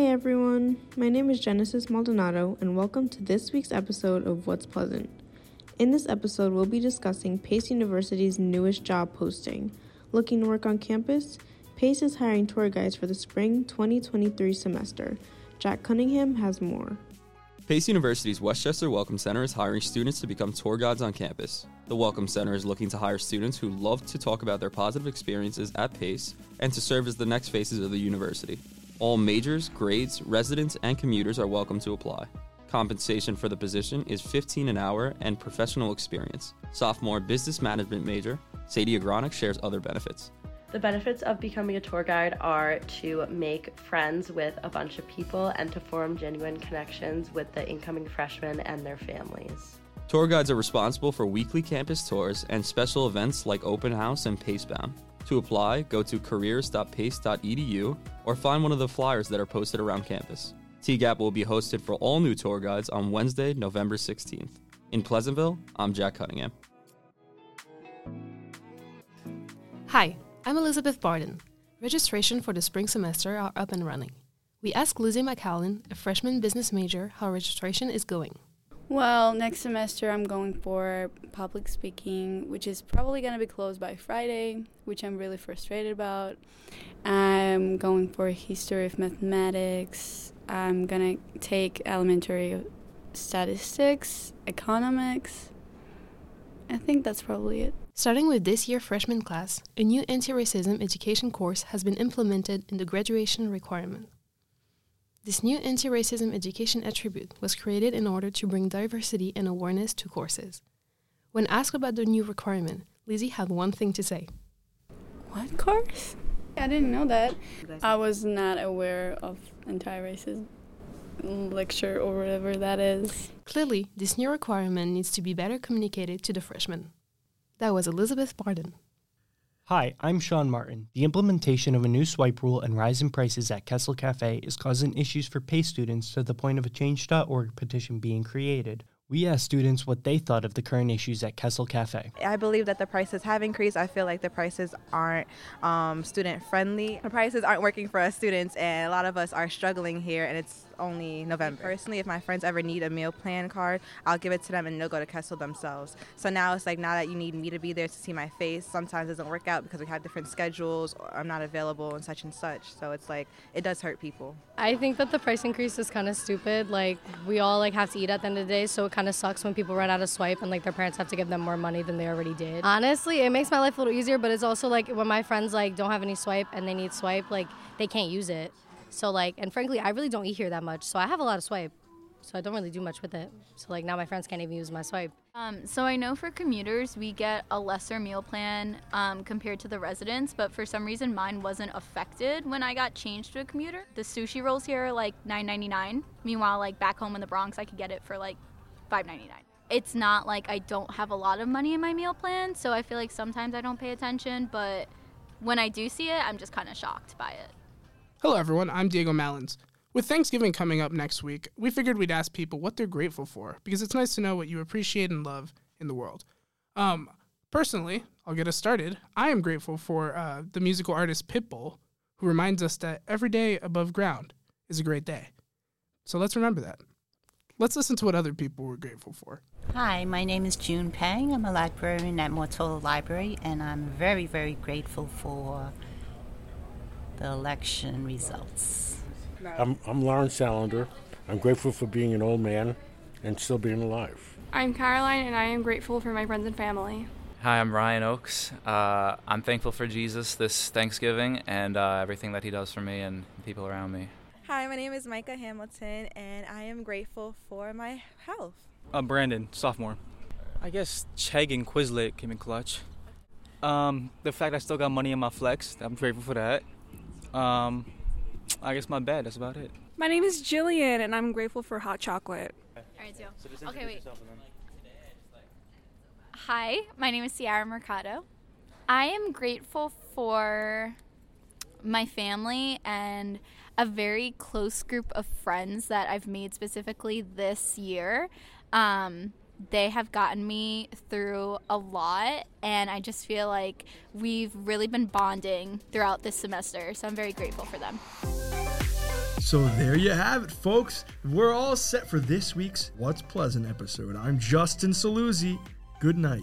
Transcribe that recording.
Hey everyone, my name is Genesis Maldonado, and welcome to this week's episode of What's Pleasant. In this episode, we'll be discussing Pace University's newest job posting. Looking to work on campus? Pace is hiring tour guides for the spring 2023 semester. Jack Cunningham has more. Pace University's Westchester Welcome Center is hiring students to become tour guides on campus. The Welcome Center is looking to hire students who love to talk about their positive experiences at Pace and to serve as the next faces of the university. All majors, grades, residents, and commuters are welcome to apply. Compensation for the position is 15 an hour and professional experience. Sophomore business management major, Sadie Agronic shares other benefits. The benefits of becoming a tour guide are to make friends with a bunch of people and to form genuine connections with the incoming freshmen and their families. Tour guides are responsible for weekly campus tours and special events like open house and pacebound. To apply, go to careers.pace.edu or find one of the flyers that are posted around campus. TGAP will be hosted for all new tour guides on Wednesday, November 16th. In Pleasantville, I'm Jack Cunningham. Hi, I'm Elizabeth Barden. Registration for the spring semester are up and running. We asked Lizzie McAllen, a freshman business major, how registration is going. Well, next semester I'm going for public speaking, which is probably going to be closed by Friday, which I'm really frustrated about. I'm going for history of mathematics. I'm going to take elementary statistics, economics. I think that's probably it. Starting with this year freshman class, a new anti-racism education course has been implemented in the graduation requirement. This new anti-racism education attribute was created in order to bring diversity and awareness to courses. When asked about the new requirement, Lizzie had one thing to say. What course? I didn't know that. I was not aware of anti-racism lecture or whatever that is. Clearly, this new requirement needs to be better communicated to the freshmen. That was Elizabeth Barden. Hi, I'm Sean Martin. The implementation of a new swipe rule and rise in prices at Kessel Cafe is causing issues for PACE students to the point of a change.org petition being created. We asked students what they thought of the current issues at Kessel Cafe. I believe that the prices have increased. I feel like the prices aren't um, student friendly. The prices aren't working for us students, and a lot of us are struggling here, and it's only November. Personally, if my friends ever need a meal plan card, I'll give it to them and they'll go to Kessel themselves. So now it's like now that you need me to be there to see my face, sometimes it doesn't work out because we have different schedules or I'm not available and such and such. So it's like it does hurt people. I think that the price increase is kind of stupid. Like we all like have to eat at the end of the day, so it kind of sucks when people run out of swipe and like their parents have to give them more money than they already did. Honestly, it makes my life a little easier, but it's also like when my friends like don't have any swipe and they need swipe, like they can't use it. So like, and frankly, I really don't eat here that much, so I have a lot of swipe. So I don't really do much with it. So like now my friends can't even use my swipe. Um, so I know for commuters we get a lesser meal plan um, compared to the residents, but for some reason mine wasn't affected when I got changed to a commuter. The sushi rolls here are like $9.99. Meanwhile, like back home in the Bronx, I could get it for like $5.99. It's not like I don't have a lot of money in my meal plan, so I feel like sometimes I don't pay attention, but when I do see it, I'm just kind of shocked by it. Hello, everyone. I'm Diego Malins. With Thanksgiving coming up next week, we figured we'd ask people what they're grateful for because it's nice to know what you appreciate and love in the world. Um, personally, I'll get us started. I am grateful for uh, the musical artist Pitbull, who reminds us that every day above ground is a great day. So let's remember that. Let's listen to what other people were grateful for. Hi, my name is June Pang. I'm a librarian at Mortola Library, and I'm very, very grateful for the election results. I'm, I'm Lawrence Salander. I'm grateful for being an old man and still being alive. I'm Caroline, and I am grateful for my friends and family. Hi, I'm Ryan Oakes. Uh, I'm thankful for Jesus this Thanksgiving and uh, everything that he does for me and people around me. Hi, my name is Micah Hamilton, and I am grateful for my health. I'm Brandon, sophomore. I guess Chegg and Quizlet came in clutch. Um, the fact I still got money in my flex, I'm grateful for that. Um, I guess my bed. That's about it. My name is Jillian, and I'm grateful for hot chocolate. All right, so, okay, wait. Hi, my name is Ciara Mercado. I am grateful for my family and a very close group of friends that I've made specifically this year. Um, they have gotten me through a lot, and I just feel like we've really been bonding throughout this semester. So I'm very grateful for them. So there you have it, folks. We're all set for this week's What's Pleasant episode. I'm Justin Saluzzi. Good night.